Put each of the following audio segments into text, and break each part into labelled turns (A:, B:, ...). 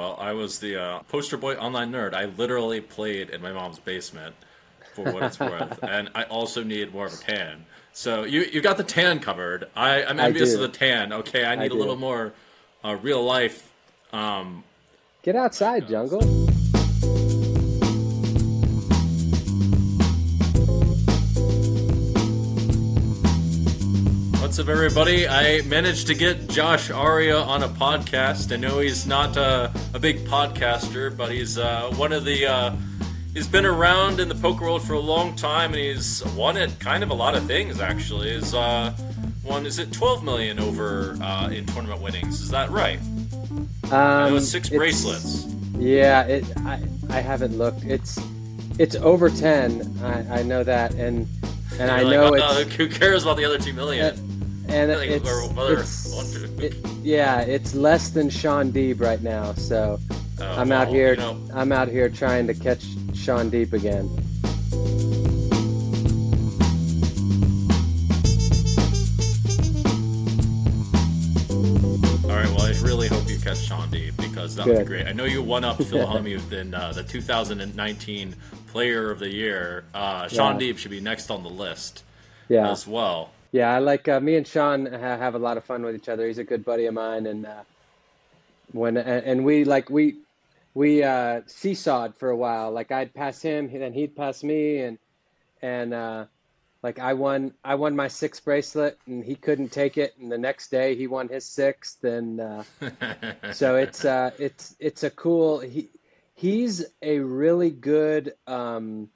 A: well, I was the uh, poster boy online nerd. I literally played in my mom's basement for what it's worth, and I also needed more of a tan. So you you got the tan covered. I, I'm
B: I
A: envious of the tan. Okay, I need a little more uh, real life. Um,
B: Get outside, jungle.
A: Up, everybody? I managed to get Josh Arieh on a podcast. I know he's not uh, a big podcaster, but he's uh, one of the. Uh, he's been around in the poker world for a long time, and he's won at kind of a lot of things. Actually, is uh, won is it twelve million over uh, in tournament winnings? Is that right?
B: Um,
A: it's six bracelets.
B: Yeah, it. I I haven't looked. It's it's over ten. I, I know that, and and I
A: You're
B: know
A: like, oh,
B: it's
A: who cares about the other two million?
B: And
A: like,
B: it's, it's it, yeah, it's less than Shaun Deeb right now. So
A: Oh,
B: I'm out
A: well,
B: here.
A: You know,
B: I'm out here trying to catch Shaun Deeb again.
A: All right. Well, I really hope you catch Shaun Deeb because that would be great. I know you won up Phil Hellmuth in uh, the 2019 Player of the Year. Uh, Shaun
B: Yeah.
A: Deeb should be next on the list
B: Yeah,
A: as well.
B: Yeah. I like uh, me and Shaun ha- have a lot of fun with each other. He's a good buddy of mine, and uh, when and, and we like we we uh, seesawed for a while. Like I'd pass him, then he'd pass me, and and uh, like I won I won my sixth bracelet, and he couldn't take it. And the next day he won his sixth, and uh, so it's uh, it's it's a cool. He he's a really good um,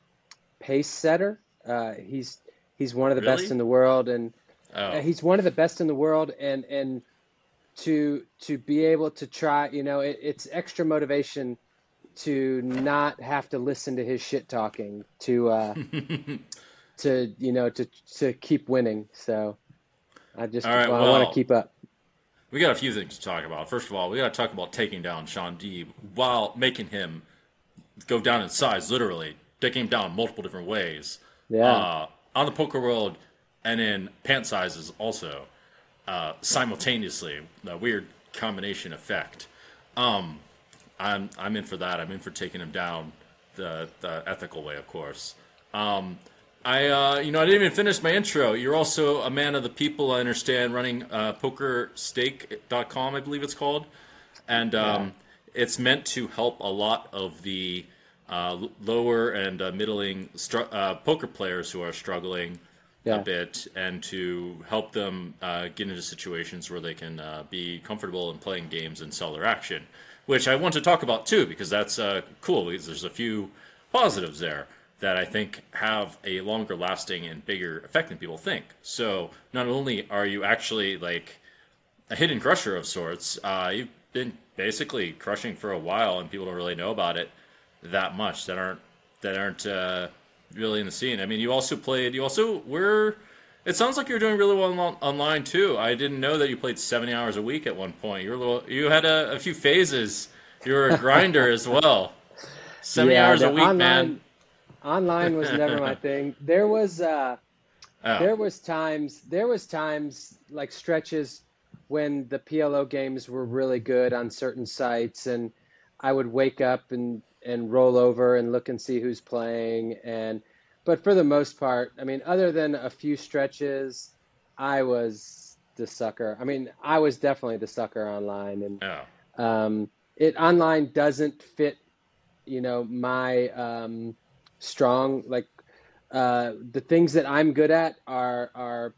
B: pace setter. Uh, he's he's one of the
A: Really?
B: best in the world, and
A: oh,
B: uh, he's one of the best in the world, and and to to be able to try, you know, it, it's extra motivation to not have to listen to his shit talking to uh, to you know to to keep winning. So I just
A: right,
B: I want to keep up.
A: we got a few things to talk about. First of all, we got to talk about taking down Shaun Deeb while making him go down in size, literally taking him down multiple different ways.
B: Yeah.
A: uh, on the poker world and in pant sizes also uh, simultaneously a weird combination effect um, I'm, I'm in for that i'm in for taking him down the, the ethical way of course um, I, uh, you know, I didn't even finish my intro. You're also a man of the people. I understand running uh, PokerStake.com, I believe it's called, and um, it's meant to help a lot of the uh, lower and uh, middling str- uh, poker players who are struggling
B: Yeah.
A: a bit, and to help them uh, get into situations where they can uh, be comfortable in playing games and sell their action. Which I want to talk about too, because that's uh, cool. Because there's a few positives there that I think have a longer lasting and bigger effect than people think. So not only are you actually like a hidden crusher of sorts, uh, you've been basically crushing for a while, and people don't really know about it that much that aren't that aren't uh, really in the scene. I mean, you also played. You also were. It sounds like you're doing really well on, online too. I didn't know that you played 70 hours a week at one point. You're a little. You had a, a few phases. You were a grinder as well. 70
B: Yeah,
A: hours a week,
B: online,
A: man.
B: Online was never my thing. There was uh,
A: Oh.
B: there was times there was times like stretches when the PLO games were really good on certain sites, and I would wake up and and roll over and look and see who's playing. And but for the most part, I mean, other than a few stretches, I was the sucker. I mean, I was definitely the sucker online, and
A: Oh.
B: um, it online doesn't fit you know my um, strong like uh, the things that I'm good at are are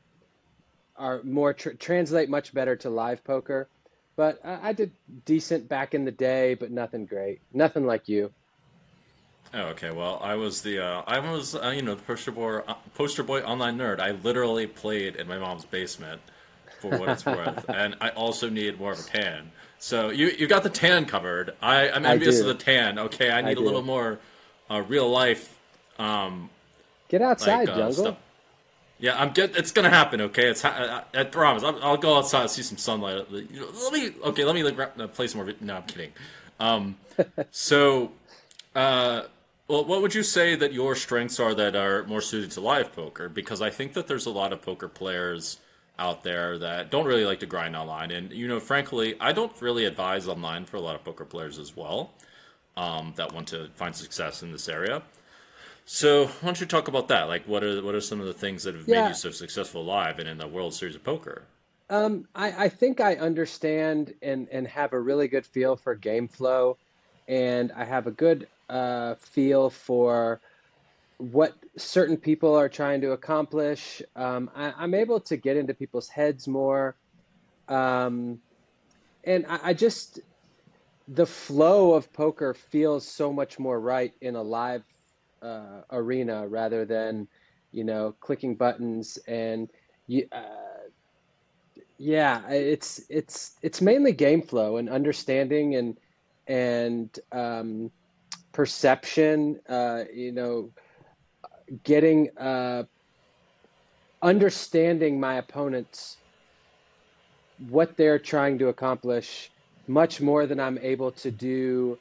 B: are more tr- translate much better to live poker. But I, I did decent back in the day, but nothing great, nothing like you.
A: Oh, okay. Well, I was the uh, I was uh, you know the poster boy uh, poster boy online nerd. I literally played in my mom's basement for what it's worth, and I also needed more of a tan. So you you got the tan covered. I I'm
B: I
A: envious of the tan. Okay, I need a little more uh, real life. Um,
B: Get outside,
A: like, uh,
B: jungle.
A: stuff. Yeah, I'm get. It's gonna happen. Okay, it's. ha- I, I promise. I'll, I'll go outside, and see some sunlight. Let me. Okay, let me like, wrap- play some more. No, I'm kidding. Um, so, uh, well, what would you say that your strengths are that are more suited to live poker? Because I think that there's a lot of poker players out there that don't really like to grind online. And, you know, frankly, I don't really advise online for a lot of poker players as well um, that want to find success in this area. So, why don't you talk about that? Like, what are what are some of the things that have
B: Yeah.
A: made you so successful live and in the World Series of Poker?
B: Um, I, I think I understand and, and have a really good feel for game flow, and I have a good uh, feel for what certain people are trying to accomplish. Um, I, I'm able to get into people's heads more, um, and I, I just the flow of poker feels so much more right in a live uh, arena rather than you know clicking buttons and you. Uh, yeah, it's it's it's mainly game flow and understanding and and um, perception. Uh, you know, getting uh, understanding my opponents, what they're trying to accomplish, much more than I'm able to do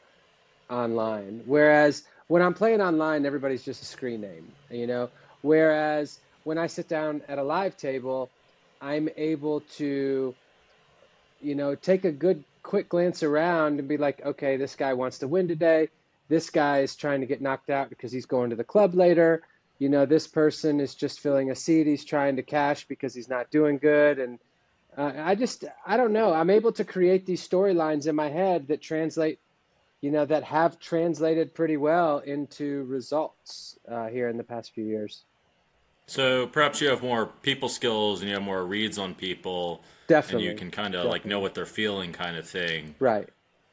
B: online. Whereas when I'm playing online, everybody's just a screen name. You know, whereas when I sit down at a live table. I'm able to, you know, take a good quick glance around and be like, okay, this guy wants to win today. This guy is trying to get knocked out because he's going to the club later. You know, this person is just filling a seat. He's trying to cash because he's not doing good. And uh, I just, I don't know. I'm able to create these storylines in my head that translate, you know, that have translated pretty well into results uh, here in the past few years.
A: So perhaps you have more people skills and you have more reads on people,
B: Definitely.
A: and you can kind of like know what they're feeling, kind of thing,
B: Right.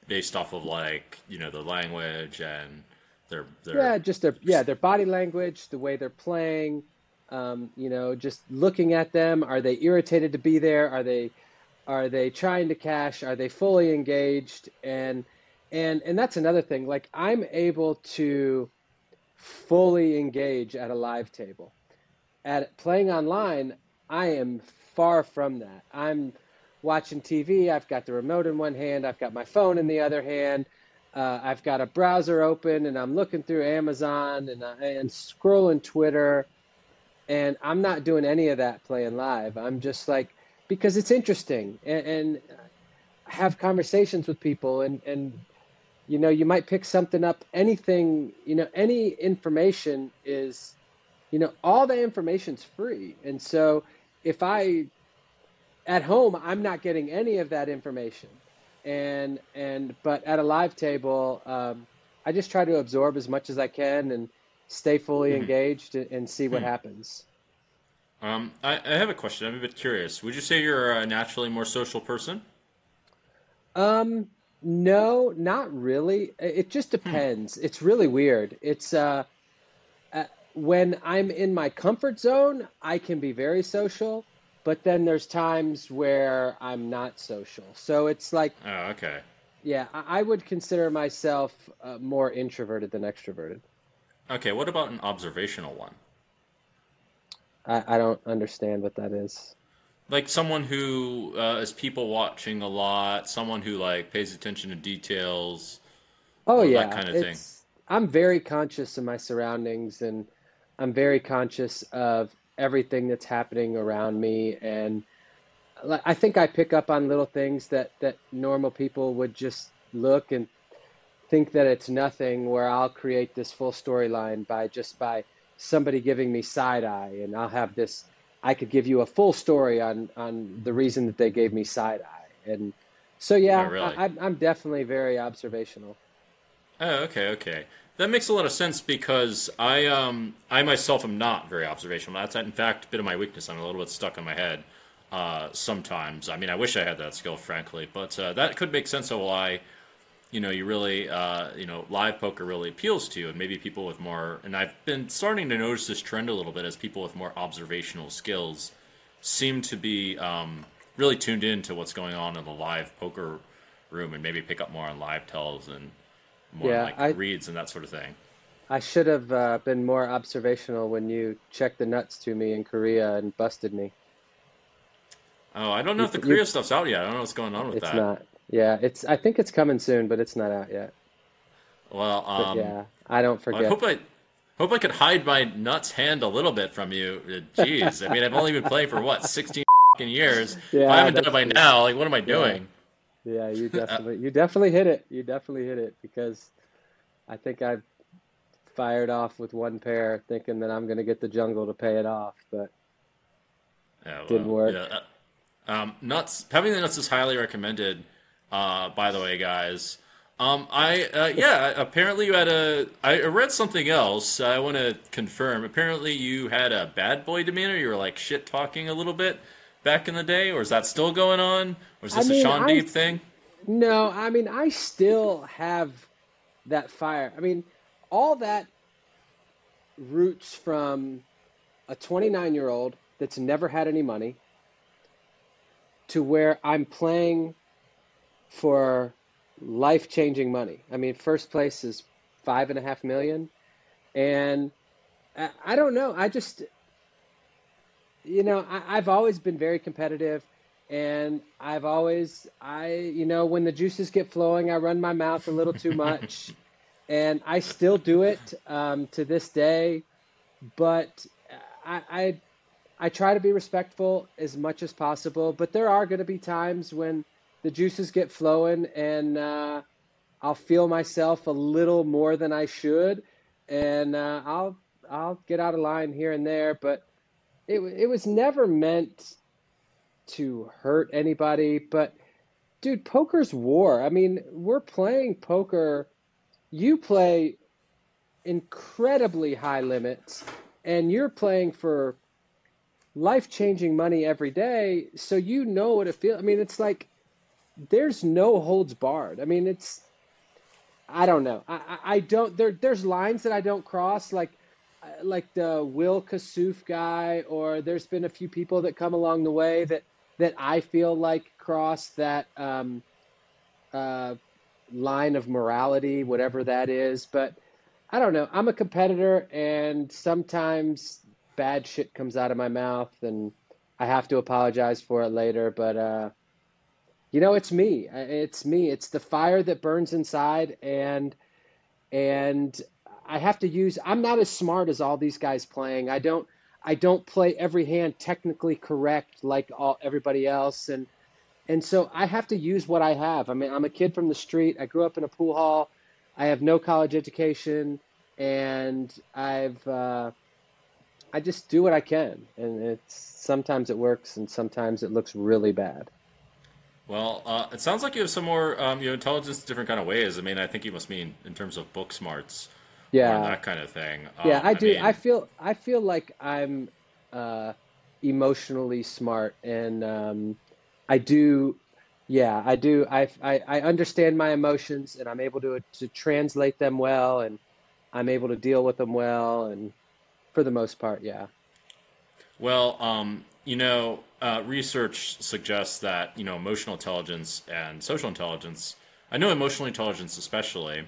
A: based off of like you know the language and their their
B: Yeah, just their yeah their body language, the way they're playing, um, you know, just looking at them. Are they irritated to be there? Are they are they trying to cash? Are they fully engaged? And and and that's another thing. Like I'm able to fully engage at a live table. At playing online, I am far from that. I'm watching TV. I've got the remote in one hand. I've got my phone in the other hand. Uh, I've got a browser open and I'm looking through Amazon and, I, and scrolling Twitter. And I'm not doing any of that playing live. I'm just like, because it's interesting and, and have conversations with people and, and, you know, you might pick something up, anything, you know, any information is, you know, all the information's free. And so if I, at home, I'm not getting any of that information and and but at a live table um, i just try to absorb as much as i can and stay fully
A: Mhm.
B: engaged and, and see what
A: Hmm.
B: happens
A: Um, I, I have a question. I'm a bit curious. Would you say you're a naturally more social person?
B: um no not really it just depends it's really weird it's uh, uh when i'm in my comfort zone i can be very social but then there's times where i'm not social so it's like
A: Oh, okay.
B: yeah i, I would consider myself uh, more introverted than extroverted
A: Okay. What about an observational one?
B: I, I don't understand what that is.
A: Like someone who uh, is people watching a lot, someone who like pays attention to details.
B: Oh yeah, that
A: kind of thing.
B: I'm very conscious of my surroundings, and I'm very conscious of everything that's happening around me. And like, I think I pick up on little things that that normal people would just look and think that it's nothing. Where I'll create this full storyline by just by somebody giving me side eye, and I'll have this. I could give you a full story on on the reason that they gave me side eye, and so yeah,
A: Oh, really?
B: I, I'm I'm definitely very observational.
A: Oh, okay, okay. That makes a lot of sense because I um I myself am not very observational. That's in fact a bit of my weakness. I'm a little bit stuck in my head uh, sometimes. I mean, I wish I had that skill, frankly, but uh, that could make sense of why you know you really uh, you know live poker really appeals to you, and maybe people with more. And I've been starting to notice this trend a little bit as people with more observational skills seem to be um, really tuned in to what's going on in the live poker room, and maybe pick up more on live tells and more
B: Yeah,
A: like
B: I-
A: reads and that sort of thing.
B: I should have uh, been more observational when you checked the nuts to me in Korea and busted me.
A: Oh, I don't know
B: You-
A: if the
B: you-
A: Korea stuff's out yet. I don't know what's going on with
B: It's
A: that.
B: not. Yeah, it's. I think it's coming soon, but it's not out yet.
A: Well, um,
B: yeah, I don't forget.
A: I hope I hope I could hide my nuts hand a little bit from you. Uh, Jeez, I mean, I've only been playing for what 16 years.
B: Yeah,
A: if I haven't done it by
B: true.
A: now, like what am I doing?
B: Yeah, you definitely you definitely hit it. You definitely hit it because I think I fired off with one pair thinking that I'm going to get the jungle to pay it off, but
A: Yeah,
B: Didn't work.
A: Yeah. uh, Um, nuts. Having the nuts is highly recommended. Uh, by the way, guys. Um, I uh, yeah. Apparently, you had a. I read something else. I want to confirm. Apparently, you had a bad boy demeanor. You were like shit talking a little bit back in the day, or is that still going on? Or is
B: I
A: this
B: mean,
A: a Shaun
B: I-
A: Deeb thing?
B: No, I mean, I still have that fire. I mean, all that roots from a 29 year old that's never had any money to where I'm playing for life changing money. I mean, first place is five and a half million. And I, I don't know. I just, you know, I, I've always been very competitive and I've always I you know when the juices get flowing I run my mouth a little too much and I still do it um, to this day but I, I I try to be respectful as much as possible but there are going to be times when the juices get flowing and uh, I'll feel myself a little more than I should and uh, I'll I'll get out of line here and there but it it was never meant to hurt anybody, but dude, poker's war. I mean, we're playing poker. You play incredibly high limits, and you're playing for life changing money every day. So you know what it feels. I mean, it's like there's no holds barred. I mean, it's I don't know. I, I, don't. There, there's lines that I don't cross, like uh, like the Will Kassouf guy, or there's been a few people that come along the way that that I feel like cross that um, uh, line of morality, whatever that is. But I don't know. I'm a competitor, and sometimes bad shit comes out of my mouth, and I have to apologize for it later. But uh, you know, it's me. It's me. It's the fire that burns inside, and and I have to use. I'm not as smart as all these guys playing. I don't. I don't play every hand technically correct like all everybody else, and and so I have to use what I have. I mean, I'm a kid from the street. I grew up in a pool hall. I have no college education, and I've uh, I just do what I can, and it's sometimes it works, and sometimes it looks really bad.
A: Well, uh, it sounds like you have some more um, you know intelligence in different kind of ways. I mean, I think you must mean in terms of book smarts, or
B: Yeah,
A: that kind of thing.
B: yeah,
A: Um,
B: I do.
A: mean,
B: I feel I feel like I'm uh, emotionally smart, and um, I do. Yeah, I do. I, I I understand my emotions, and I'm able to to translate them well, and I'm able to deal with them well, and for the most part, yeah.
A: Well, um, you know, uh, research suggests that you know emotional intelligence and social intelligence. I know emotional intelligence, especially,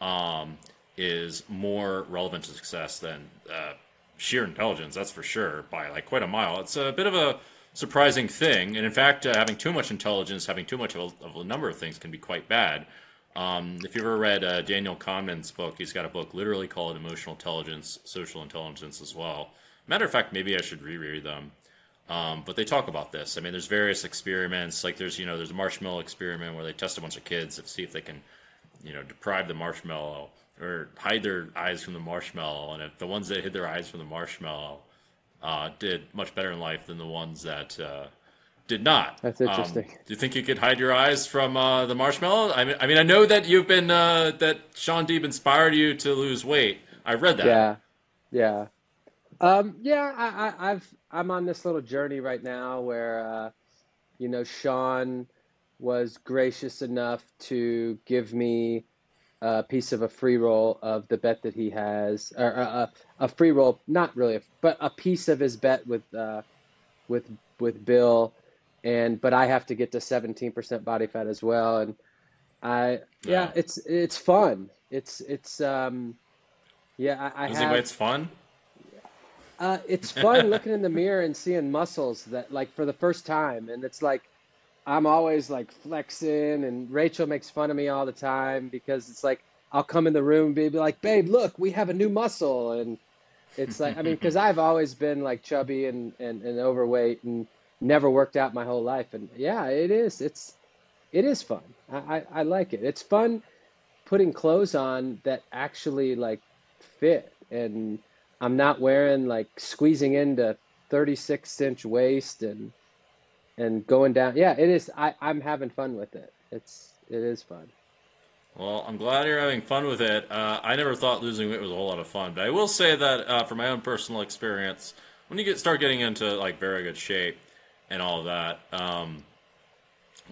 A: um, is more relevant to success than uh, sheer intelligence. That's for sure by like quite a mile. It's a bit of a surprising thing, and in fact, uh, having too much intelligence, having too much of a, of a number of things, can be quite bad. Um, if you've ever read uh, Daniel Kahneman's book, he's got a book literally called Emotional Intelligence, Social Intelligence as well. Matter of fact, maybe I should reread them. Um, but they talk about this. I mean, there's various experiments. Like there's you know there's a marshmallow experiment where they test a bunch of kids to see if they can, you know, deprive the marshmallow or hide their eyes from the marshmallow. And if the ones that hid their eyes from the marshmallow uh, did much better in life than the ones that uh, did not.
B: That's
A: Um,
B: interesting.
A: do you think you could hide your eyes from uh, the marshmallow? I mean, I mean, I know that you've been uh, that Shaun Deeb inspired you to lose weight. I read that.
B: Yeah, yeah, um, yeah. I, I, I've I'm on this little journey right now where, uh, you know, Shaun was gracious enough to give me a piece of a free roll of the bet that he has, or a, a, a free roll, not really, but a piece of his bet with uh, with with Bill, and but I have to get to 17% body fat as well, and I yeah,
A: Yeah.
B: it's it's fun. It's it's um yeah, I, I have.
A: it's fun?
B: Uh, it's fun looking in the mirror and seeing muscles that like for the first time, and it's like I'm always like flexing, and Rachel makes fun of me all the time because it's like I'll come in the room and be, like, "Babe, look, we have a new muscle," and it's like I mean, because I've always been like chubby and, and, and overweight, and never worked out my whole life. And yeah, it is. It's it is fun. I, I, I like it. It's fun putting clothes on that actually like fit and I'm not wearing like squeezing into 36 inch waist and and going down. Yeah, it is. I, I'm having fun with it. It's it is fun.
A: Well, I'm glad you're having fun with it. Uh, I never thought losing weight was a whole lot of fun, but I will say that uh, from my own personal experience, when you get start getting into like very good shape and all of that, um,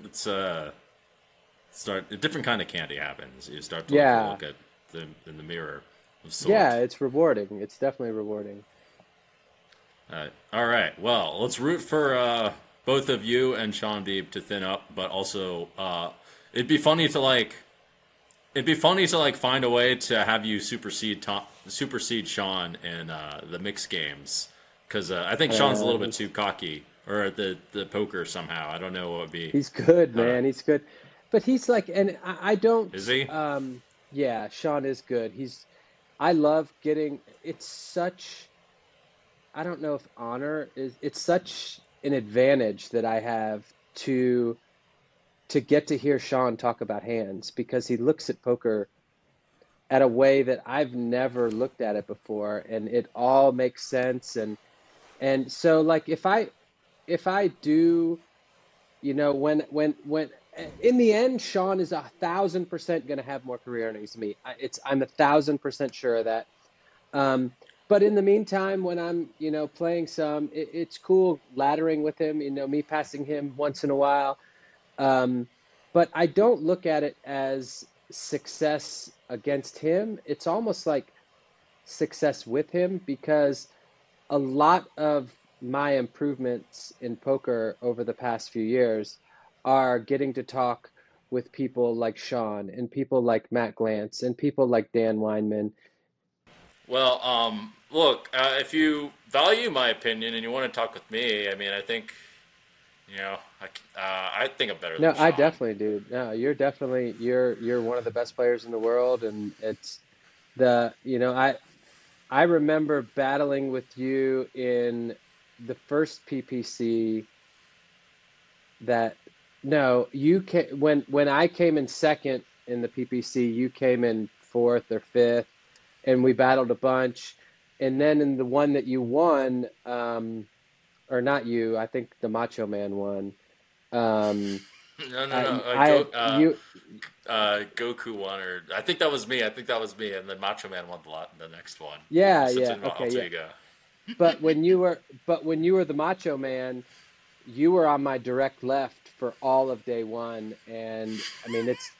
A: it's uh, start a different kind of candy happens. You start to
B: Yeah.
A: look at the in the mirror.
B: Yeah, it's rewarding. It's definitely rewarding.
A: Uh, all right. Well, let's root for uh, both of you and Shaun Deeb to thin up, but also uh, it'd be funny to like. It'd be funny to like find a way to have you supersede Tom, supersede Shaun in uh, the mixed games because uh, I think Shaun's a little bit too cocky or at the the poker somehow. I don't know what would be.
B: He's good, man. He's good. But he's like, and I, I don't.
A: Is he?
B: Um, yeah, Shaun is good. He's. I love getting. It's such. I don't know if honor is. It's such an advantage that I have to. To get to hear Shaun talk about hands because he looks at poker at a way that I've never looked at it before, and it all makes sense. And and so like if I if I do you know, when when when in the end, Shaun is a thousand percent going to have more career earnings than me. I- It's I'm a thousand percent sure of that. Um, but in the meantime, when I'm you know playing some, it, it's cool laddering with him. You know, me passing him once in a while. Um, but I don't look at it as success against him. It's almost like success with him because a lot of my improvements in poker over the past few years are getting to talk with people like Shaun and people like Matt Glantz and people like Dan Weinman.
A: Well, um, look, uh, if you value my opinion and you want to talk with me, I mean, I think, you know, I, uh, I think I'm better
B: No, I definitely do. No, you're definitely you're you're one of the best players in the world, and it's the you know I I remember battling with you in the first PPC. That no, you came when when I came in second in the PPC, you came in fourth or fifth, and we battled a bunch. And then in the one that you won, um, or not you, I think the Macho Man won. Um,
A: No, no,
B: I,
A: no. Uh,
B: I-
A: Go, uh,
B: you,
A: uh, Goku won, or I think that was me. I think that was me, and then Macho Man won the lot in the next one.
B: Yeah, yeah, okay, yeah. But when you were, but when you were the Macho Man, you were on my direct left for all of day one, and I mean it's,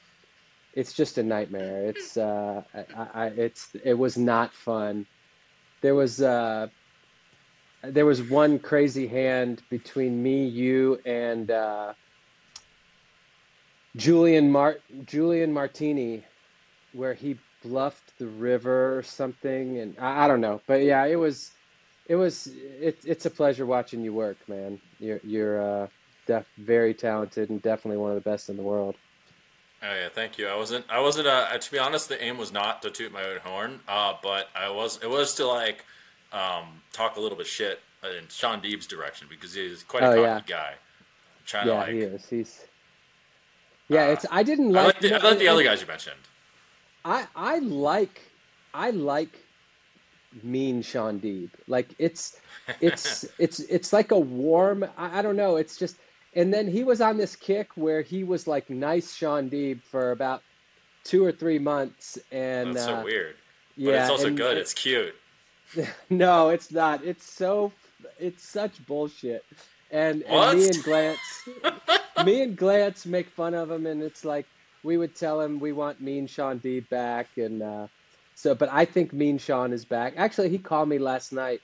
B: it's just a nightmare. It's, uh, I, I, it's, it was not fun. There was, uh, there was one crazy hand between me, you, and uh, Julien Mart Julien Martini, where he bluffed the river or something, and I, I don't know, but yeah, it was, it was, it, it's a pleasure watching you work, man. You're you're uh, def, very talented and definitely one of the best in the world.
A: Oh yeah, thank you. I wasn't. I wasn't. Uh, to be honest, the aim was not to toot my own horn. Uh, but I was. It was to like um, talk a little bit shit in Shaun Deeb's direction because he's quite a
B: Oh,
A: cocky
B: yeah.
A: guy. trying
B: Yeah,
A: to like.
B: he is. He's. Yeah,
A: Uh,
B: it's. I didn't
A: I
B: like.
A: like the, I like the
B: and-
A: other guys you mentioned.
B: I I like I like mean Shaun Deeb. Like it's it's it's it's like a warm I, I don't know, it's just and then he was on this kick where he was like nice Shaun Deeb for about two or three months and
A: That's
B: uh,
A: so weird. But
B: yeah,
A: it's also
B: and-
A: good. It's cute.
B: no, it's not. It's so it's such bullshit. And, and me and Glantz me and Glantz make fun of him and it's like we would tell him we want Mean Shaun D back and uh so but I think Mean Shaun is back. Actually he called me last night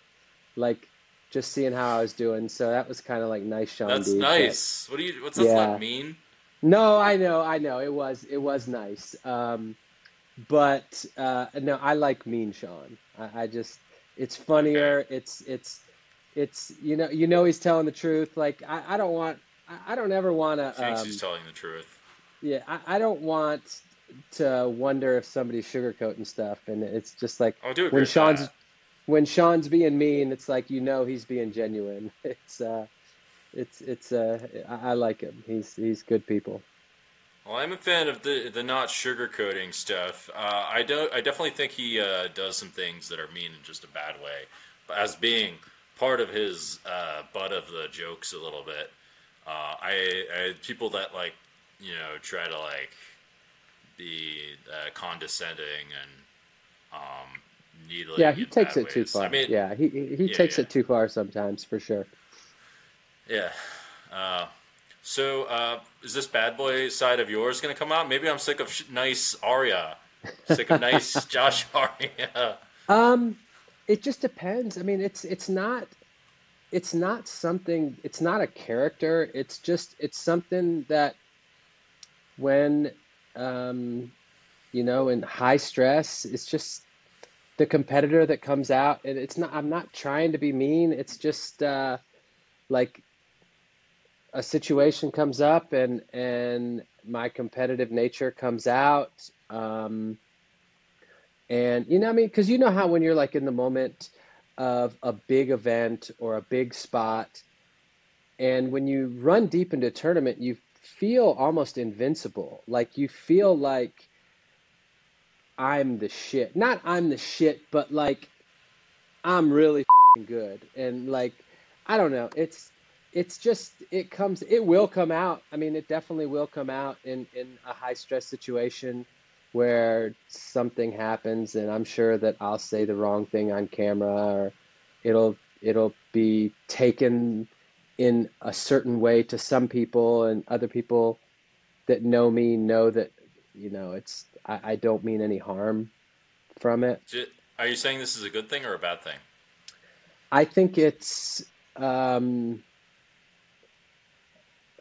B: like just seeing how I was doing. So that was kind of like nice Shaun
A: That's
B: D. but-
A: nice. What do you? What's that
B: Yeah.
A: mean?
B: no, I know, I know. It was it was nice. Um, but uh, no, I like Mean Shaun. I, I just it's funnier. It's it's it's you know you know he's telling the truth. Like I, I don't want I, I don't ever want to.
A: Thinks
B: Um,
A: he's telling the truth.
B: yeah, I, I don't want to wonder if somebody's sugarcoating stuff, and it's just like when Shaun's
A: that.
B: When Shaun's being mean, it's like you know he's being genuine. It's uh, it's it's uh, I, I like him. He's he's good people.
A: Well, I'm a fan of the the not sugarcoating stuff. Uh, I don't. I definitely think he uh, does some things that are mean in just a bad way, but as being part of his uh, butt of the jokes a little bit. Uh, I, I people that like you know try to like be uh, condescending and um, needling.
B: Yeah, he takes it
A: ways.
B: too far.
A: I mean,
B: yeah, he he
A: yeah,
B: takes
A: yeah.
B: it too far sometimes for sure.
A: Yeah. Uh, so, uh, is this bad boy side of yours going to come out? Maybe I'm sick of sh- nice Arieh. Sick of nice Josh Arieh.
B: Um, it just depends. I mean, it's it's not it's not something. It's not a character. It's just it's something that when um, you know in high stress, it's just the competitor that comes out, and it's not. I'm not trying to be mean. It's just uh, like a situation comes up, and and my competitive nature comes out. Um, and you know, I mean, because you know how when you're like in the moment of a big event or a big spot, and when you run deep into a tournament, you feel almost invincible. Like you feel like I'm the shit. Not I'm the shit, but like I'm really good. And like I don't know, it's it's just it comes it will come out. I mean, it definitely will come out in in a high stress situation where something happens and I'm sure that I'll say the wrong thing on camera or it'll it'll be taken in a certain way to some people and other people that know me know that you know it's I, I don't mean any harm from it.
A: Are you saying this is a good thing or a bad thing?
B: I think it's um,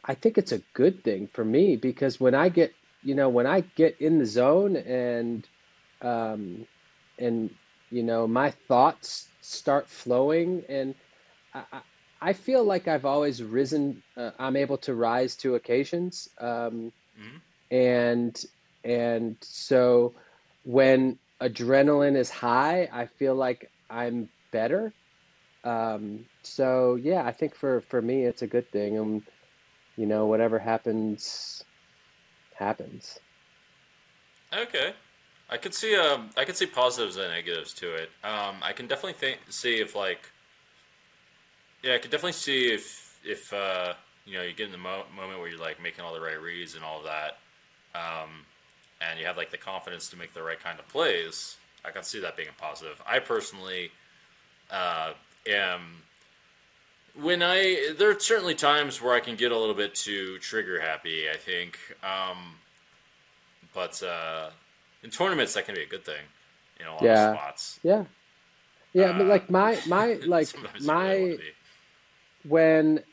B: I think it's a good thing for me because when I get you know when I get in the zone and um, and you know my thoughts start flowing and I, I feel like I've always risen. Uh, I'm able to rise to occasions, um,
A: Mhm.
B: and and so when adrenaline is high, I feel like I'm better. Um, so yeah, I think for for me it's a good thing. And you know, whatever happens, happens.
A: Okay. I could see um I could see positives and negatives to it. Um I can definitely think see if like yeah, I could definitely see if if uh you know you get in the mo- moment where you're like making all the right reads and all of that, um, and you have like the confidence to make the right kind of plays. I can see that being a positive. I personally uh, am when I there are certainly times where I can get a little bit too trigger happy. I think, um, but uh, in tournaments that can be a good thing. You know, a lot
B: Yeah.
A: of spots.
B: Yeah, yeah. but
A: Uh,
B: like my my like
A: sometimes you really
B: my when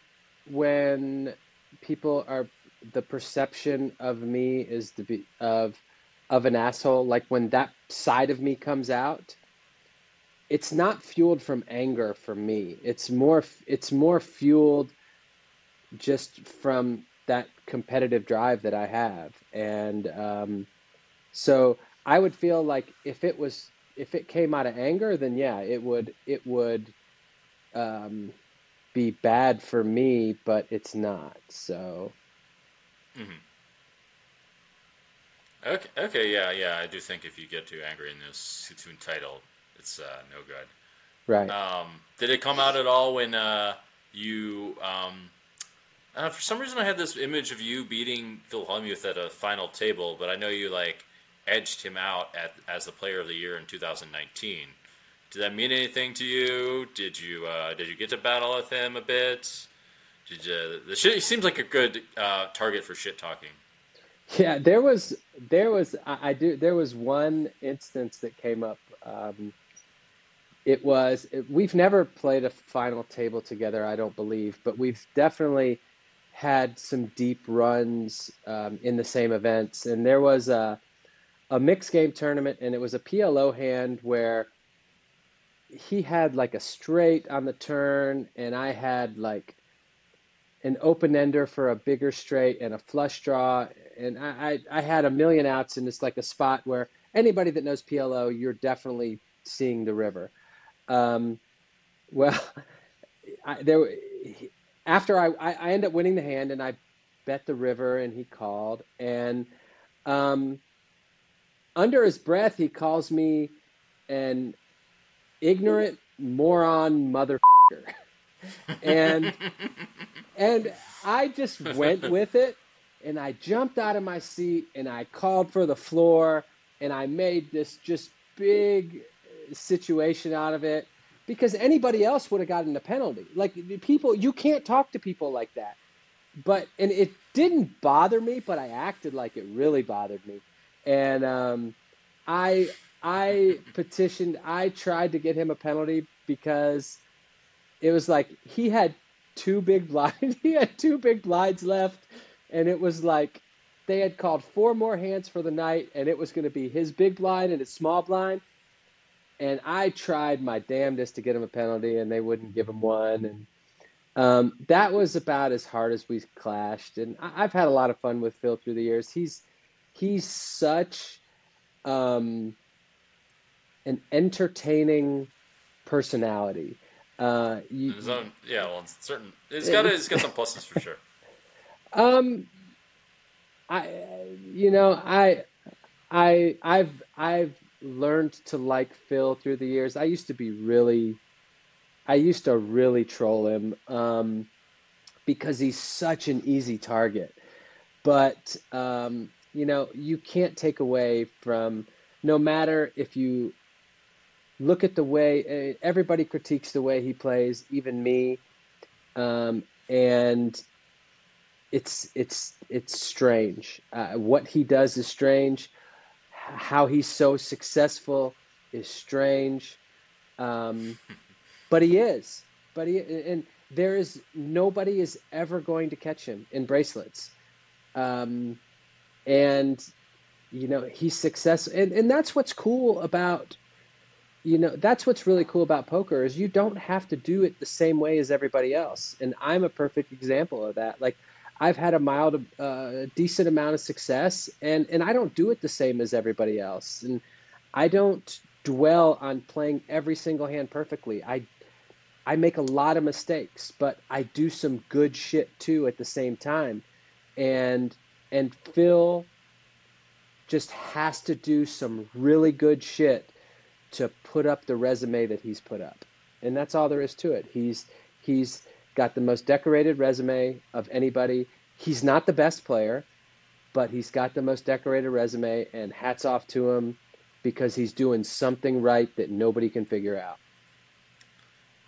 B: when people are the perception of me is to be of of an asshole. Like when that side of me comes out it's not fueled from anger for me. It's more it's more fueled just from that competitive drive that i have. And um, so i would feel like if it was if it came out of anger then yeah it would it would um, be bad for me, but it's not. So
A: Okay, okay, yeah, yeah. I do think if you get too angry in this too entitled, it's uh, no good.
B: right.
A: Um, did it come out at all when uh, you? Um, uh, for some reason, I had this image of you beating Phil Hellmuth at a final table, but I know you like edged him out at as the Player of the Year in 2019. Did that mean anything to you? Did you uh, did you get to battle with him a bit? Shit, he seems like a good uh, target for shit talking.
B: Yeah, there was there was I, I do there was one instance that came up. Um, it was it, we've never played a final table together, I don't believe, but we've definitely had some deep runs um, in the same events. And there was a a mixed game tournament, and it was a PLO hand where he had like a straight on the turn, and I had like an open ender for a bigger straight and a flush draw. And I, I, I had a million outs, and it's like a spot where anybody that knows PLO, you're definitely seeing the river. Um, well, I, there after I, I, I end up winning the hand and I bet the river and he called and um, under his breath he calls me an ignorant moron motherfucker. and and I just went with it and I jumped out of my seat and I called for the floor and I made this just big situation out of it because anybody else would have gotten a penalty. Like people, you can't talk to people like that. But and it didn't bother me, but I acted like it really bothered me, and um, I I petitioned. I tried to get him a penalty because it was like he had two big blinds. he had two big blinds left, and it was like they had called four more hands for the night, and it was going to be his big blind and his small blind and I tried my damnedest to get him a penalty, and they wouldn't give him one. And um, that was about as hard as we clashed. And I- have had a lot of fun with Phil through the years. He's he's such um, an entertaining personality. Uh,
A: you, own, yeah, well, it's certain. It's got it's got some pluses for sure.
B: Um, I, you know, I, I, I've, I've learned to like Phil through the years. I used to be really, I used to really troll him um, because he's such an easy target. But um, you know, you can't take away from no matter if you look at the way eh, everybody critiques the way he plays, even me, um, and it's it's it's strange. Uh, what he does is strange how he's so successful is strange. Um, but he is. But he and there is nobody is ever going to catch him in bracelets. Um, and you know he's successful, and and that's what's cool about. You know that's what's really cool about poker is you don't have to do it the same way as everybody else, and I'm a perfect example of that. Like I've had a mild, uh, decent amount of success, and and I don't do it the same as everybody else, and I don't dwell on playing every single hand perfectly. I I make a lot of mistakes, but I do some good shit too at the same time, and and Phil just has to do some really good shit to put up the resume that he's put up, and that's all there is to it. He's he's got the most decorated resume of anybody. He's not the best player, but he's got the most decorated resume, and hats off to him because he's doing something right that nobody can figure out.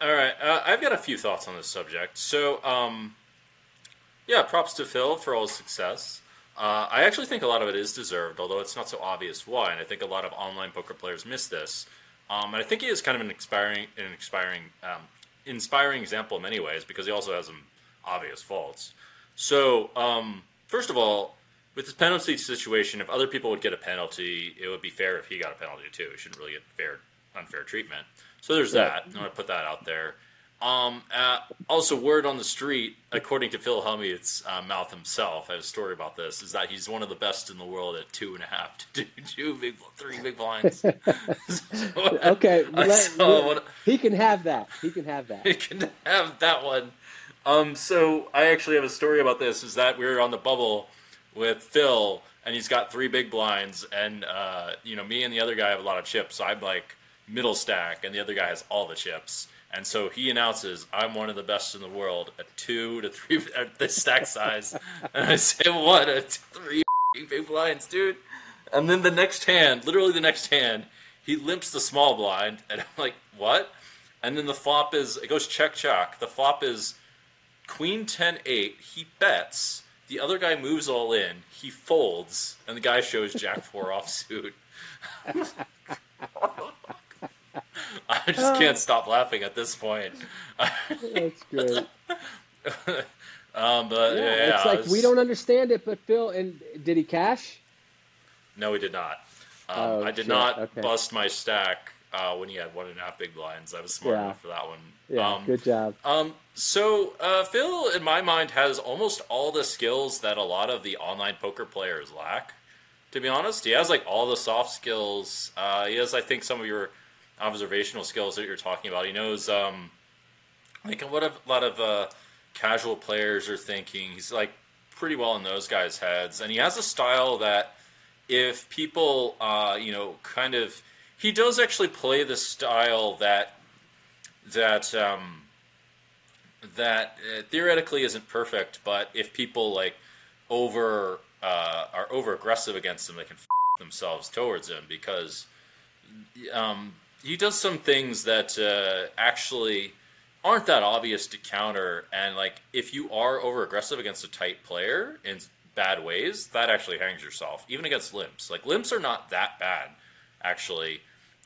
A: All right, uh, I've got a few thoughts on this subject. So, um, yeah, props to Phil for all his success. Uh, I actually think a lot of it is deserved, although it's not so obvious why. And I think a lot of online poker players miss this. Um, and I think he is kind of an inspiring, an inspiring um, inspiring example in many ways because he also has some obvious faults. So, um, first of all, with this penalty situation, if other people would get a penalty, it would be fair if he got a penalty too. He shouldn't really get fair, unfair treatment. So there's that. I'm going to put that out there. Um, uh, also, word on the street, according to Phil Hellmuth's uh, mouth himself, I have a story about this, is that he's one of the best in the world at two and a half to two big, three big blinds. so,
B: okay, let, he can have that. He can have that.
A: He can have that one. Um, so I actually have a story about this. Is that we were on the bubble with Phil, and he's got three big blinds, and uh, you know, me and the other guy have a lot of chips. So I'm like middle stack, and the other guy has all the chips. And so he announces, "I'm one of the best in the world at two to three at this stack size." and I say, "What? At three big blinds, dude?" And then the next hand, literally the next hand, he limps the small blind, and I'm like, "What?" And then the flop is it goes check check. The flop is Queen 10 8. He bets. The other guy moves all in. He folds, and the guy shows Jack 4 offsuit. I just can't stop laughing at this point.
B: That's great.
A: um, but yeah, yeah
B: it's like was... we don't understand it. But Phil, and did he cash?
A: No, he did not. Um, oh, I did shit. not okay. bust my stack uh, when he had one and a half big blinds. I was smart yeah. enough for that one.
B: Yeah, um, good job.
A: Um, so uh, Phil, in my mind, has almost all the skills that a lot of the online poker players lack. To be honest, he has like all the soft skills. Uh, he has, I think, some of your observational skills that you're talking about. He knows, um, like, what a lot of uh, casual players are thinking. He's like pretty well in those guys' heads, and he has a style that if people, uh, you know, kind of, he does actually play the style that that um, that uh, theoretically isn't perfect, but if people like over uh, are over aggressive against him, they can f- themselves towards him because um, he does some things that uh, actually aren't that obvious to counter. And like, if you are over aggressive against a tight player in bad ways, that actually hangs yourself, even against limps. Like limps are not that bad, actually,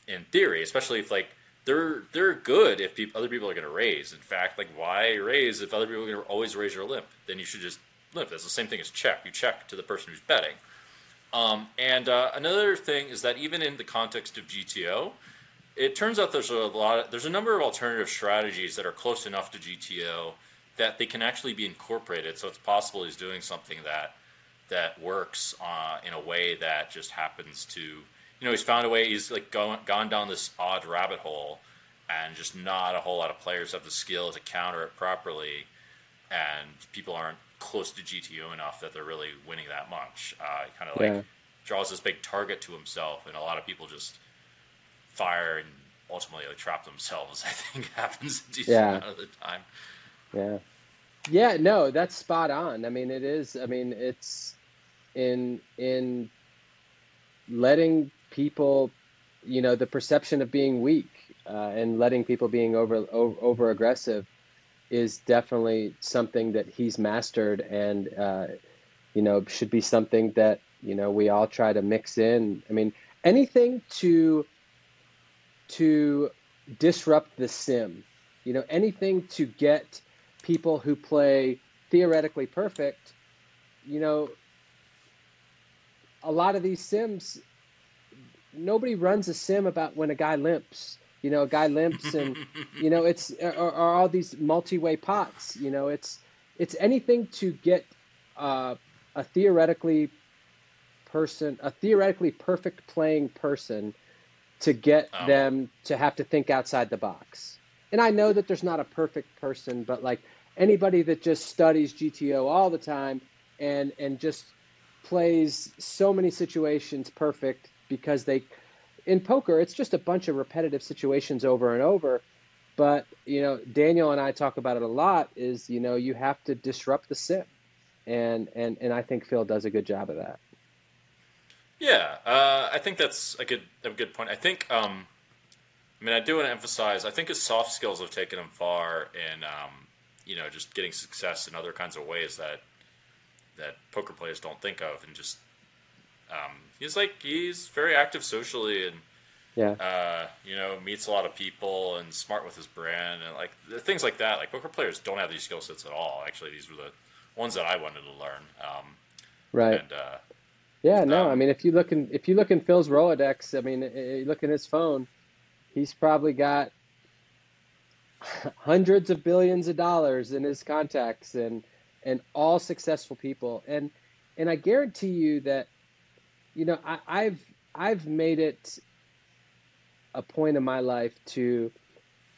A: in theory. Especially if like they're they're good if other people are going to raise. In fact, like why raise if other people are going to always raise your limp? Then you should just limp. That's the same thing as check. You check to the person who's betting. Um, and uh, another thing is that even in the context of GTO, it turns out there's a lot of, there's a number of alternative strategies that are close enough to GTO that they can actually be incorporated. So it's possible he's doing something that that works uh, in a way that just happens to you know he's found a way he's like gone gone down this odd rabbit hole and just not a whole lot of players have the skill to counter it properly and people aren't close to GTO enough that they're really winning that much. Uh, kind of like yeah. draws this big target to himself, and a lot of people just fire and ultimately trap themselves. I think happens a decent yeah. amount of the time.
B: Yeah, yeah, no, that's spot on. I mean, it is. I mean, it's in in letting people, you know, the perception of being weak uh, and letting people being over over, over aggressive is definitely something that he's mastered and uh, you know should be something that you know we all try to mix in i mean anything to to disrupt the sim. You know anything to get people who play theoretically perfect you know a lot of these sims nobody runs a sim about when a guy limps. You know, a guy limps and, you know, it's, are, all these multi-way pots, you know, it's, it's anything to get uh, a theoretically person, a theoretically perfect playing person to get oh. them to have to think outside the box. And I know that there's not a perfect person, but like anybody that just studies GTO all the time and and just plays so many situations perfect because they in poker, it's just a bunch of repetitive situations over and over. But you know, Daniel and I talk about it a lot. Is you know, you have to disrupt the sim, and and and I think Phil does a good job of that.
A: Yeah, uh, I think that's a good a good point. I think, um, I mean, I do want to emphasize. I think his soft skills have taken him far in, um, you know, just getting success in other kinds of ways that that poker players don't think of, and just um, he's like he's very active socially and
B: yeah,
A: uh, you know, meets a lot of people and smart with his brand and like things like that. Like poker players don't have these skill sets at all. Actually, these were the ones that I wanted to learn. Um,
B: right. And, uh, yeah, no, um, I mean, if you look in if you look in Phil's Rolodex, I mean, you look in his phone, he's probably got hundreds of billions of dollars in his contacts and and all successful people and and I guarantee you that you know, I, I've I've made it a point in my life to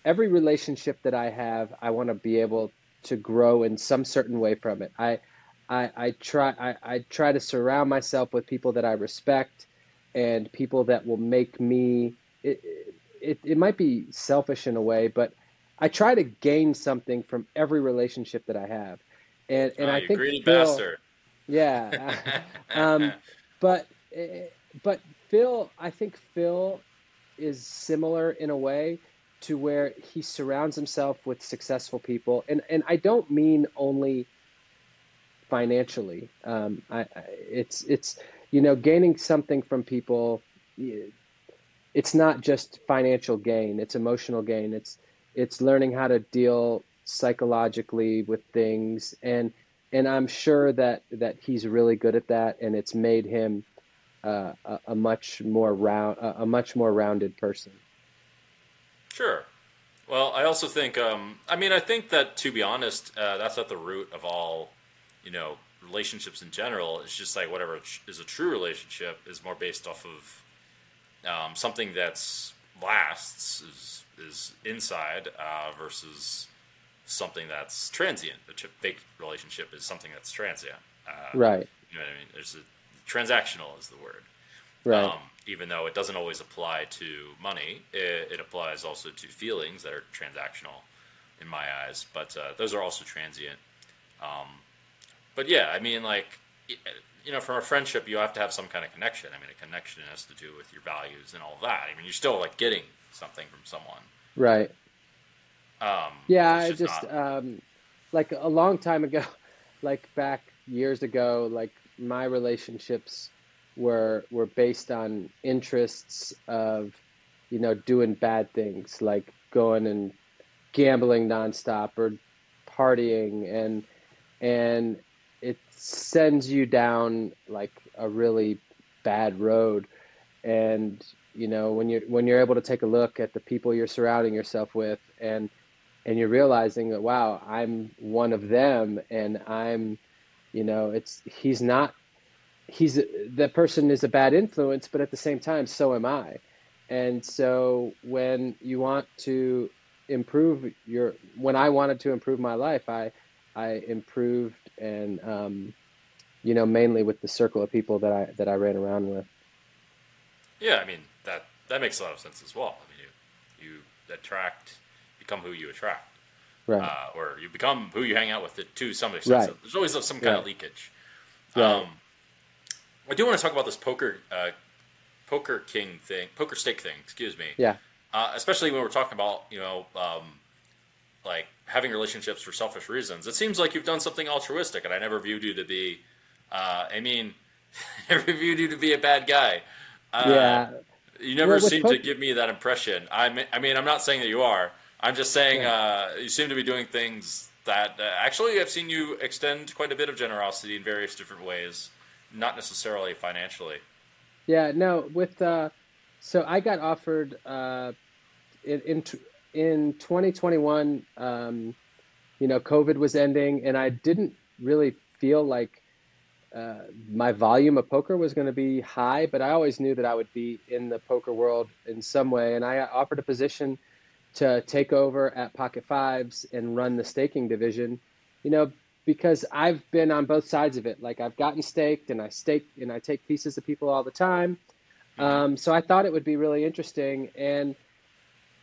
B: every relationship that I have, I want to be able to grow in some certain way from it. I I, I try I, I try to surround myself with people that I respect and people that will make me it, it, it might be selfish in a way, but I try to gain something from every relationship that I have. And and oh, I think
A: greedy Phil, bastard.
B: Yeah. um, but but Phil, I think Phil is similar in a way to where he surrounds himself with successful people, and and I don't mean only financially. Um, I, I, it's it's you know gaining something from people. It's not just financial gain; it's emotional gain. It's it's learning how to deal psychologically with things, and and I'm sure that that he's really good at that, and it's made him uh, a, a, much more round, a, a, much more rounded person.
A: Sure. Well, I also think, um, I mean, I think that to be honest, uh, that's at the root of all, you know, relationships in general. It's just like whatever is a true relationship is more based off of um, something that's lasts is is inside uh, versus something that's transient. A fake relationship is something that's transient.
B: Uh, right.
A: You know what I mean? There's a transactional is the word.
B: Right. Um,
A: even though it doesn't always apply to money, it, it, applies also to feelings that are transactional in my eyes. But uh, those are also transient. Um, but yeah, I mean, like, you know, from a friendship, you have to have some kind of connection. I mean, a connection has to do with your values and all that. I mean, you're still like getting something from someone.
B: Right.
A: Um,
B: yeah, I just, um, like a long time ago, like back years ago, like my relationships were were based on interests of, you know, doing bad things like going and gambling nonstop or partying and and sends you down like a really bad road. And you know when you're when you're able to take a look at the people you're surrounding yourself with and and you're realizing that wow i'm one of them and i'm you know it's he's not he's that person is a bad influence but at the same time so am i. And so when you want to improve your when i wanted to improve my life i i improved and um, you know mainly with the circle of people that i that i ran around with
A: yeah i mean that that makes a lot of sense as well i mean you you attract become who you attract
B: right
A: uh, or you become who you hang out with it to some extent right. there's always some kind right. of leakage right. um, I do want to talk about this poker uh, poker king thing, poker stick thing. Excuse me.
B: Yeah.
A: Uh, especially when we're talking about you know um, like having relationships for selfish reasons. It seems like you've done something altruistic, and I never viewed you to be. Uh, I mean, I never viewed you to be a bad guy.
B: Uh, yeah.
A: You never well, seem to give me that impression. I mean, I mean, I'm not saying that you are. I'm just saying yeah. uh, you seem to be doing things that uh, actually I've seen you extend quite a bit of generosity in various different ways not necessarily financially.
B: Yeah, no. With uh, so I got offered uh, in in, in 2021. Um, you know, COVID was ending, and I didn't really feel like uh, my volume of poker was going to be high, but I always knew that I would be in the poker world in some way. And I offered a position to take over at Pocket Fives and run the staking division. You know, because I've been on both sides of it. Like I've gotten staked and I stake and I take pieces of people all the time. Mm-hmm. Um, so I thought it would be really interesting. And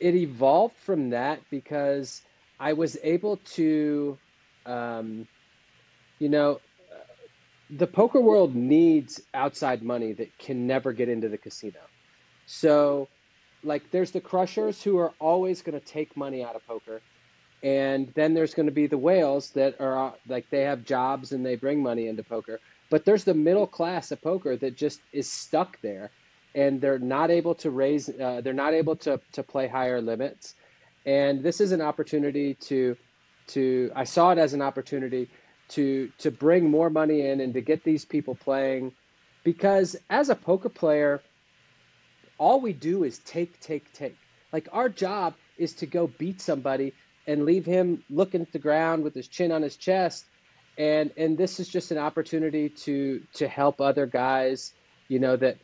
B: it evolved from that because I was able to, um, you know, the poker world needs outside money that can never get into the casino. So, like, there's the crushers who are always going to take money out of poker and then there's going to be the whales that are like they have jobs and they bring money into poker but there's the middle class of poker that just is stuck there and they're not able to raise uh, they're not able to to play higher limits. And this is an opportunity to to i saw it as an opportunity to to bring more money in and to get these people playing. Because as a poker player all we do is take take take. Like our job is to go beat somebody and leave him looking at the ground with his chin on his chest. And and this is just an opportunity to to help other guys, you know, that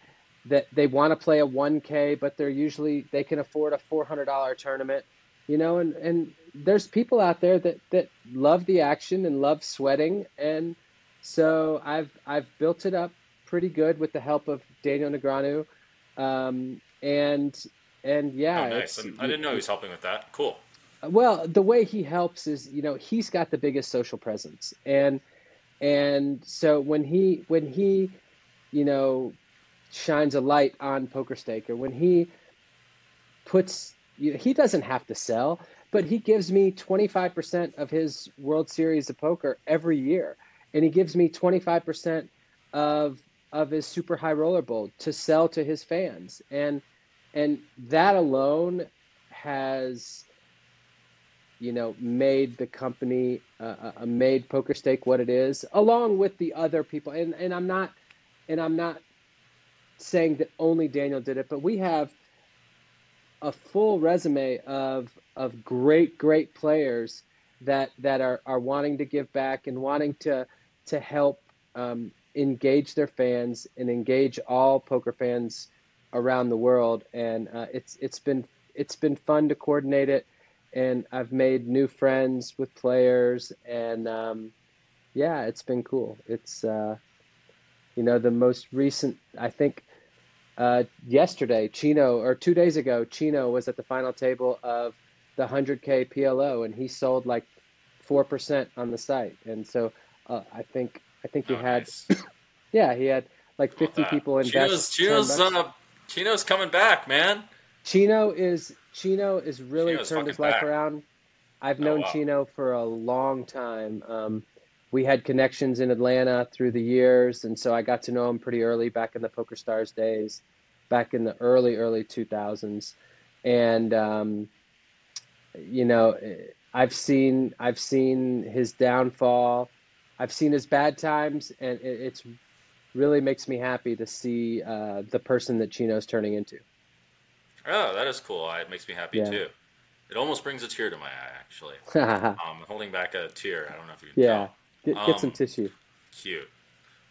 B: that they want to play a 1K, but they're usually they can afford a $400 tournament, you know, and and there's people out there that that love the action and love sweating, and so I've I've built it up pretty good with the help of Daniel Negreanu, um, and and yeah,
A: oh, nice. I didn't know he was helping with that. Cool.
B: Well, the way he helps is, you know, he's got the biggest social presence, and and so when he when he, you know, shines a light on Poker Stake, or when he puts, he doesn't have to sell, but he gives me twenty five percent of his World Series of Poker every year, and he gives me twenty five percent of of his Super High Roller Bowl to sell to his fans, and and that alone has you know, made the company, uh, uh, made Poker Stake what it is, along with the other people. And and I'm not, and I'm not saying that only Daniel did it, but we have a full resume of of great great players that that are are wanting to give back and wanting to to help um, engage their fans and engage all poker fans around the world. And uh, it's it's been it's been fun to coordinate it and I've made new friends with players, and um, yeah, it's been cool. It's uh, you know the most recent. I think uh, yesterday, Chino or two days ago, Chino was at the final table of the 100k PLO, and he sold like four percent on the site, and so uh, I think I think he oh, had, nice. yeah, he had like 50 people invest.
A: Chino's Chino's, uh, Chino's coming back, man.
B: Chino is Chino is really Chino's turned his life back. around. I've oh, known oh, wow. Chino for a long time. Um, we had connections in Atlanta through the years, and so I got to know him pretty early back in the Poker Stars days, back in the early early 2000s, and um, you know, I've seen I've seen his downfall, I've seen his bad times, and it, it's really makes me happy to see uh, the person that Chino's turning into.
A: Oh, that is cool. It makes me happy yeah. too. It almost brings a tear to my eye, actually. I'm holding back a tear. I don't know if you can yeah. tell.
B: Get, get um, some tissue.
A: Cute.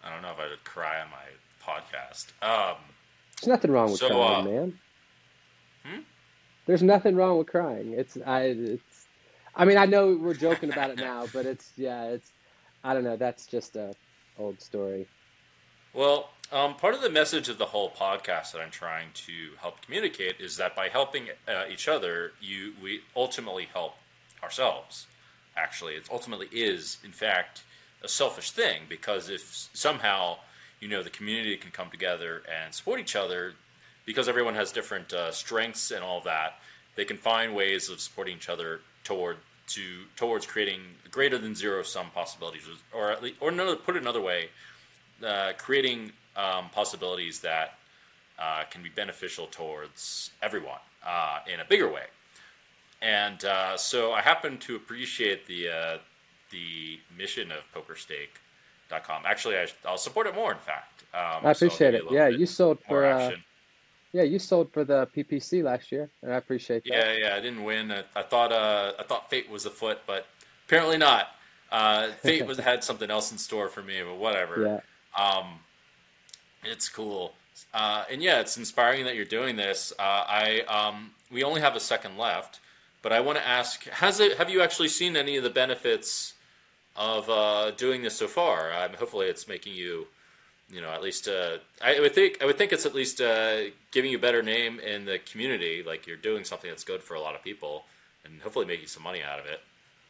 A: I don't know if I would cry on my podcast. Um,
B: There's nothing wrong with so, crying, uh, man. Hmm? There's nothing wrong with crying. It's I. It's. I mean, I know we're joking about it now, but it's yeah. It's. I don't know. That's just a old story.
A: Well, um, part of the message of the whole podcast that I'm trying to help communicate is that by helping uh, each other, you we ultimately help ourselves actually. It ultimately is, in fact, a selfish thing because if somehow you know the community can come together and support each other because everyone has different uh, strengths and all that, they can find ways of supporting each other toward to towards creating greater than zero sum possibilities, or at least, or another, put it another way, uh, creating um, possibilities that uh, can be beneficial towards everyone uh, in a bigger way and uh, so I happen to appreciate the uh, the mission of PokerStake.com. Actually, I, will support it more. In fact,
B: um, I appreciate so it. Yeah, you sold for uh, yeah, you sold for the PPC last year, and I appreciate that.
A: Yeah, yeah, I didn't win. I, I thought uh, I thought fate was afoot, but apparently not. Uh, fate was had something else in store for me, but whatever. Yeah. Um, it's cool. Uh, and yeah, it's inspiring that you're doing this. Uh, I um, we only have a second left, but I want to ask: Has it? Have you actually seen any of the benefits of uh, doing this so far? Um, hopefully, it's making you, you know, at least. Uh, I would think. I would think it's at least uh, giving you a better name in the community. Like you're doing something that's good for a lot of people, and hopefully making some money out of it.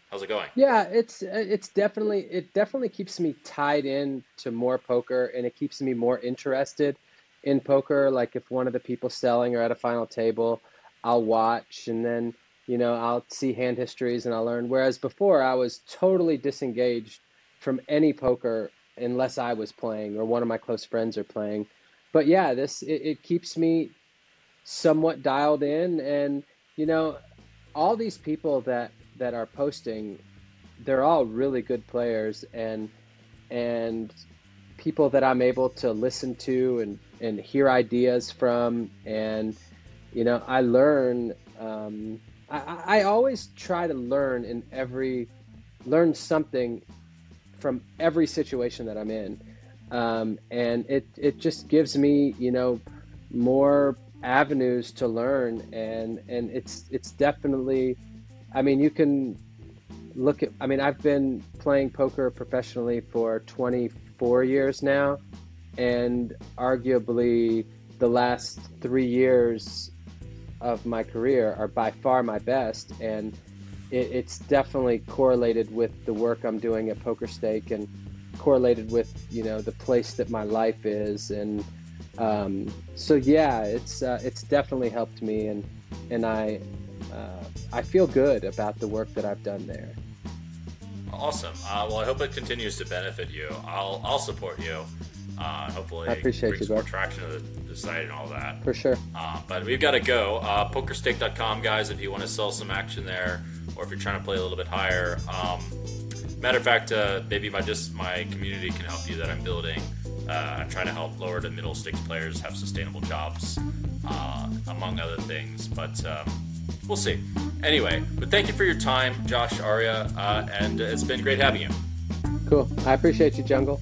A: How's it going?
B: Yeah, it's it's definitely it definitely keeps me tied in to more poker, and it keeps me more interested in poker. Like if one of the people selling are at a final table, I'll watch, and then you know, I'll see hand histories and I'll learn. Whereas before, I was totally disengaged from any poker unless I was playing or one of my close friends are playing. But yeah, this it, it keeps me somewhat dialed in, and you know, all these people that that are posting, they're all really good players and and people that I'm able to listen to and and hear ideas from, and you know, I learn. Um, I, I always try to learn in every learn something from every situation that I'm in, um, and it it just gives me you know more avenues to learn, and and it's it's definitely, I mean you can look at I mean I've been playing poker professionally for 24 years now, and arguably the last three years of my career are by far my best, and it, it's definitely correlated with the work I'm doing at Poker Stake and correlated with you know the place that my life is, and um, so yeah, it's uh, it's definitely helped me, and and I uh, I feel good about the work that I've done there.
A: Awesome. Uh, well, I hope it continues to benefit you. I'll I'll support you. Uh, hopefully,
B: I appreciate
A: brings
B: you,
A: more traction to the, site and all that.
B: For sure.
A: Uh, but we've got to go. Uh, PokerStake.com, guys, if you want to sell some action there, or if you're trying to play a little bit higher. Um, matter of fact, uh, maybe my just my community can help you that I'm building. Uh, I'm trying to help lower to middle stakes players have sustainable jobs, uh, among other things. But um, we'll see. Anyway, but thank you for your time, Josh Arieh, uh, and it's been great having you.
B: Cool. I appreciate you, Jungle.